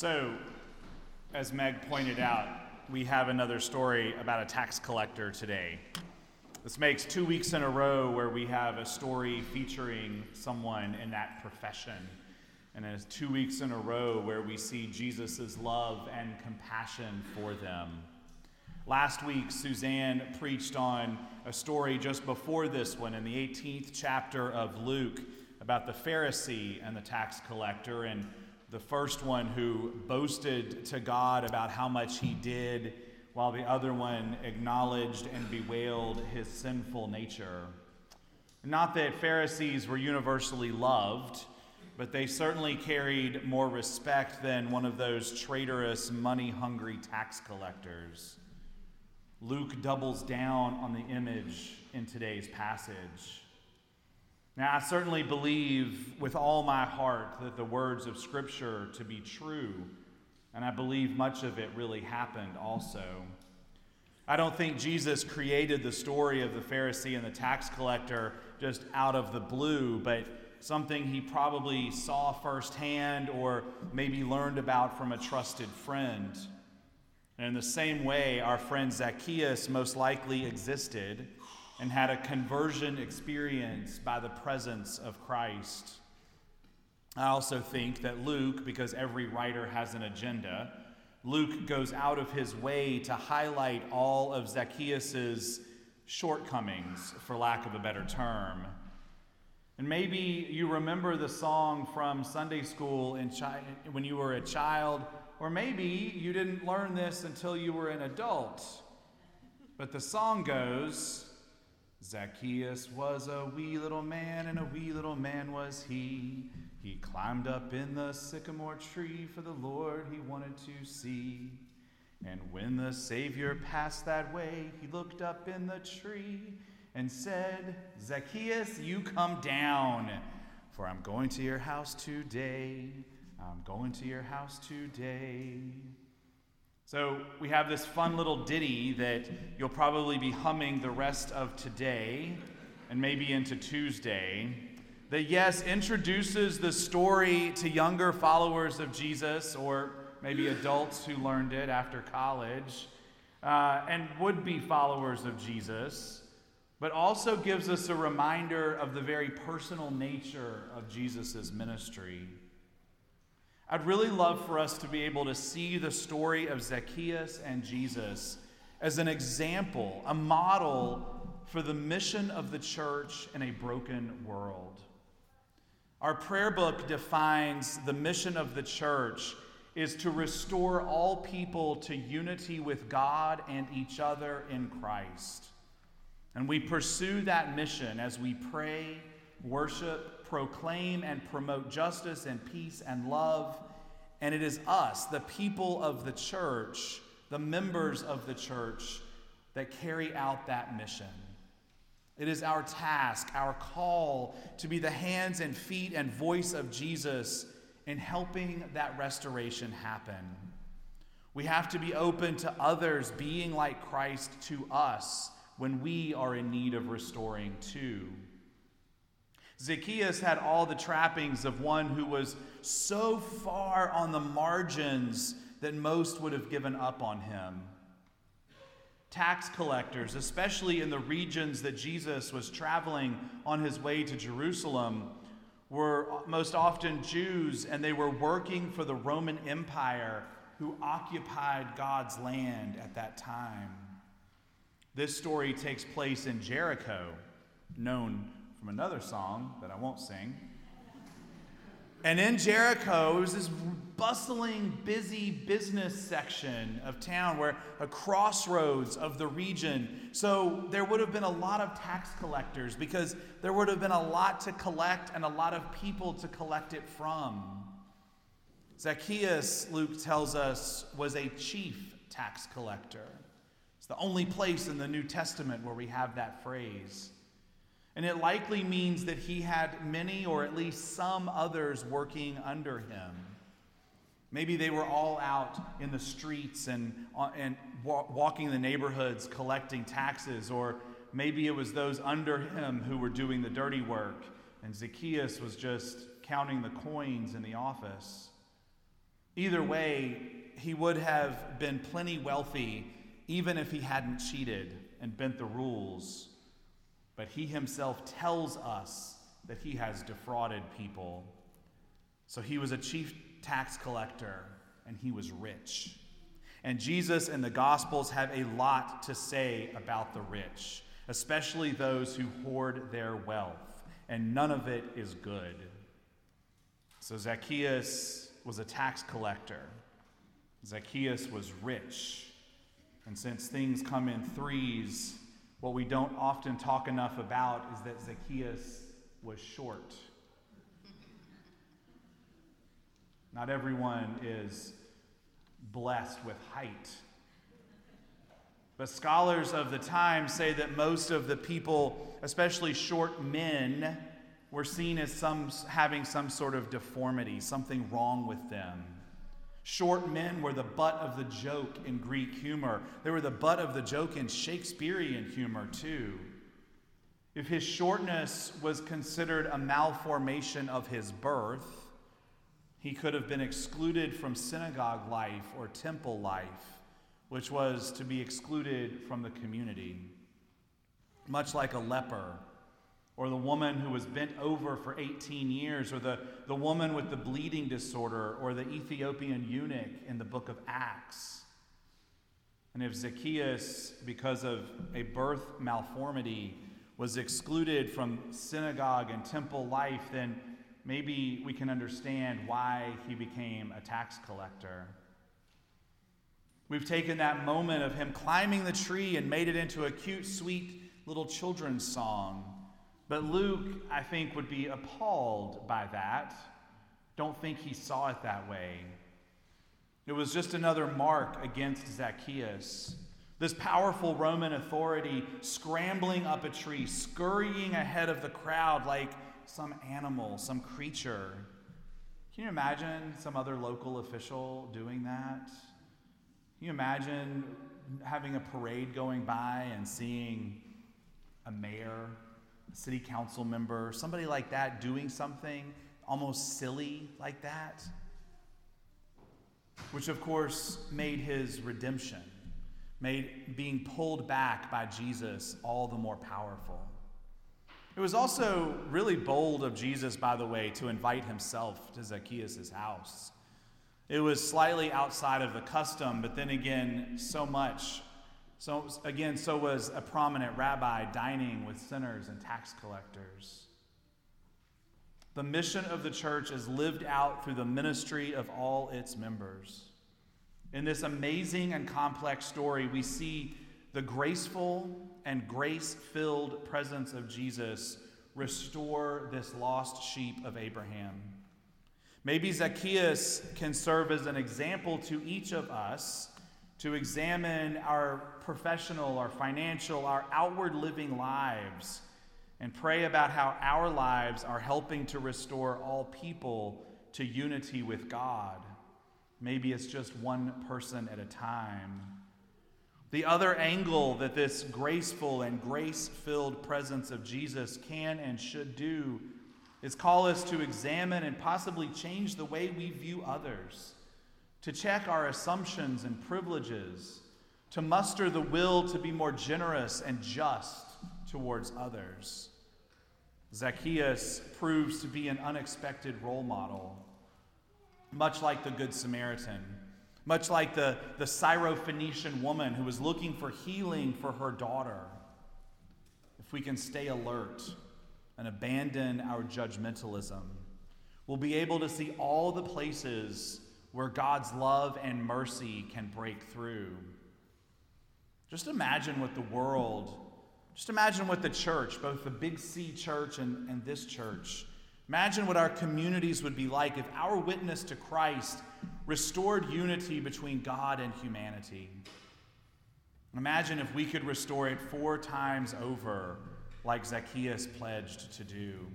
So, as Meg pointed out, we have another story about a tax collector today. This makes two weeks in a row where we have a story featuring someone in that profession. And it's two weeks in a row where we see Jesus' love and compassion for them. Last week, Suzanne preached on a story just before this one in the 18th chapter of Luke about the Pharisee and the tax collector. And the first one who boasted to God about how much he did, while the other one acknowledged and bewailed his sinful nature. Not that Pharisees were universally loved, but they certainly carried more respect than one of those traitorous, money hungry tax collectors. Luke doubles down on the image in today's passage. Now, I certainly believe with all my heart that the words of Scripture to be true, and I believe much of it really happened also. I don't think Jesus created the story of the Pharisee and the tax collector just out of the blue, but something he probably saw firsthand or maybe learned about from a trusted friend. And in the same way, our friend Zacchaeus most likely existed and had a conversion experience by the presence of Christ. I also think that Luke, because every writer has an agenda, Luke goes out of his way to highlight all of Zacchaeus' shortcomings, for lack of a better term. And maybe you remember the song from Sunday school chi- when you were a child, or maybe you didn't learn this until you were an adult. But the song goes, Zacchaeus was a wee little man, and a wee little man was he. He climbed up in the sycamore tree for the Lord he wanted to see. And when the Savior passed that way, he looked up in the tree and said, Zacchaeus, you come down, for I'm going to your house today. I'm going to your house today. So we have this fun little ditty that you'll probably be humming the rest of today and maybe into Tuesday. That, yes, introduces the story to younger followers of Jesus or maybe adults who learned it after college uh, and would be followers of Jesus, but also gives us a reminder of the very personal nature of Jesus' ministry. I'd really love for us to be able to see the story of Zacchaeus and Jesus as an example, a model for the mission of the church in a broken world. Our prayer book defines the mission of the church is to restore all people to unity with God and each other in Christ. And we pursue that mission as we pray, worship, proclaim and promote justice and peace and love. And it is us, the people of the church, the members of the church, that carry out that mission. It is our task, our call to be the hands and feet and voice of Jesus in helping that restoration happen. We have to be open to others being like Christ to us when we are in need of restoring too. Zacchaeus had all the trappings of one who was so far on the margins that most would have given up on him. Tax collectors, especially in the regions that Jesus was traveling on his way to Jerusalem, were most often Jews and they were working for the Roman Empire who occupied God's land at that time. This story takes place in Jericho, known from another song that I won't sing. And in Jericho, it was this bustling, busy business section of town where a crossroads of the region. So there would have been a lot of tax collectors because there would have been a lot to collect and a lot of people to collect it from. Zacchaeus, Luke tells us, was a chief tax collector. It's the only place in the New Testament where we have that phrase. And it likely means that he had many or at least some others working under him. Maybe they were all out in the streets and, uh, and walking the neighborhoods collecting taxes, or maybe it was those under him who were doing the dirty work, and Zacchaeus was just counting the coins in the office. Either way, he would have been plenty wealthy even if he hadn't cheated and bent the rules. But he himself tells us that he has defrauded people. So he was a chief tax collector and he was rich. And Jesus and the Gospels have a lot to say about the rich, especially those who hoard their wealth, and none of it is good. So Zacchaeus was a tax collector, Zacchaeus was rich. And since things come in threes, what we don't often talk enough about is that Zacchaeus was short. Not everyone is blessed with height. But scholars of the time say that most of the people, especially short men, were seen as some, having some sort of deformity, something wrong with them. Short men were the butt of the joke in Greek humor. They were the butt of the joke in Shakespearean humor, too. If his shortness was considered a malformation of his birth, he could have been excluded from synagogue life or temple life, which was to be excluded from the community. Much like a leper, or the woman who was bent over for 18 years, or the, the woman with the bleeding disorder, or the Ethiopian eunuch in the book of Acts. And if Zacchaeus, because of a birth malformity, was excluded from synagogue and temple life, then maybe we can understand why he became a tax collector. We've taken that moment of him climbing the tree and made it into a cute, sweet little children's song. But Luke, I think, would be appalled by that. Don't think he saw it that way. It was just another mark against Zacchaeus. This powerful Roman authority scrambling up a tree, scurrying ahead of the crowd like some animal, some creature. Can you imagine some other local official doing that? Can you imagine having a parade going by and seeing a mayor, city council member, somebody like that doing something almost silly like that? Which, of course, made his redemption, made being pulled back by Jesus all the more powerful. It was also really bold of Jesus, by the way, to invite himself to Zacchaeus' house. It was slightly outside of the custom, but then again, so much. So, again, so was a prominent rabbi dining with sinners and tax collectors. The mission of the church is lived out through the ministry of all its members. In this amazing and complex story, we see the graceful and grace filled presence of Jesus restore this lost sheep of Abraham. Maybe Zacchaeus can serve as an example to each of us to examine our professional, our financial, our outward living lives and pray about how our lives are helping to restore all people to unity with God. Maybe it's just one person at a time. The other angle that this graceful and grace filled presence of Jesus can and should do is call us to examine and possibly change the way we view others, to check our assumptions and privileges, to muster the will to be more generous and just towards others. Zacchaeus proves to be an unexpected role model, much like the Good Samaritan much like the, the Syrophoenician woman who was looking for healing for her daughter. If we can stay alert and abandon our judgmentalism, we'll be able to see all the places where God's love and mercy can break through. Just imagine what the world, just imagine what the church, both the Big C church and, and this church, imagine what our communities would be like if our witness to Christ restored unity between God and humanity. Imagine if we could restore it four times over, like Zacchaeus pledged to do.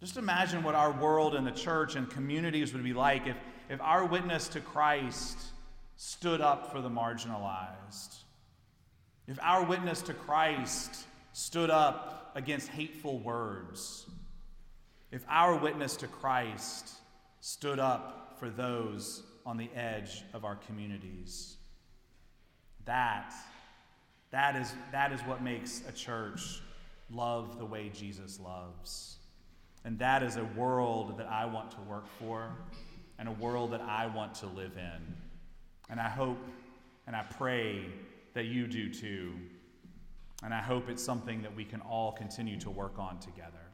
Just imagine what our world and the church and communities would be like if, if our witness to Christ stood up for the marginalized. If our witness to Christ stood up against hateful words. If our witness to Christ stood up for those on the edge of our communities. That, that, is, that is what makes a church love the way Jesus loves. And that is a world that I want to work for and a world that I want to live in. And I hope and I pray that you do too. And I hope it's something that we can all continue to work on together.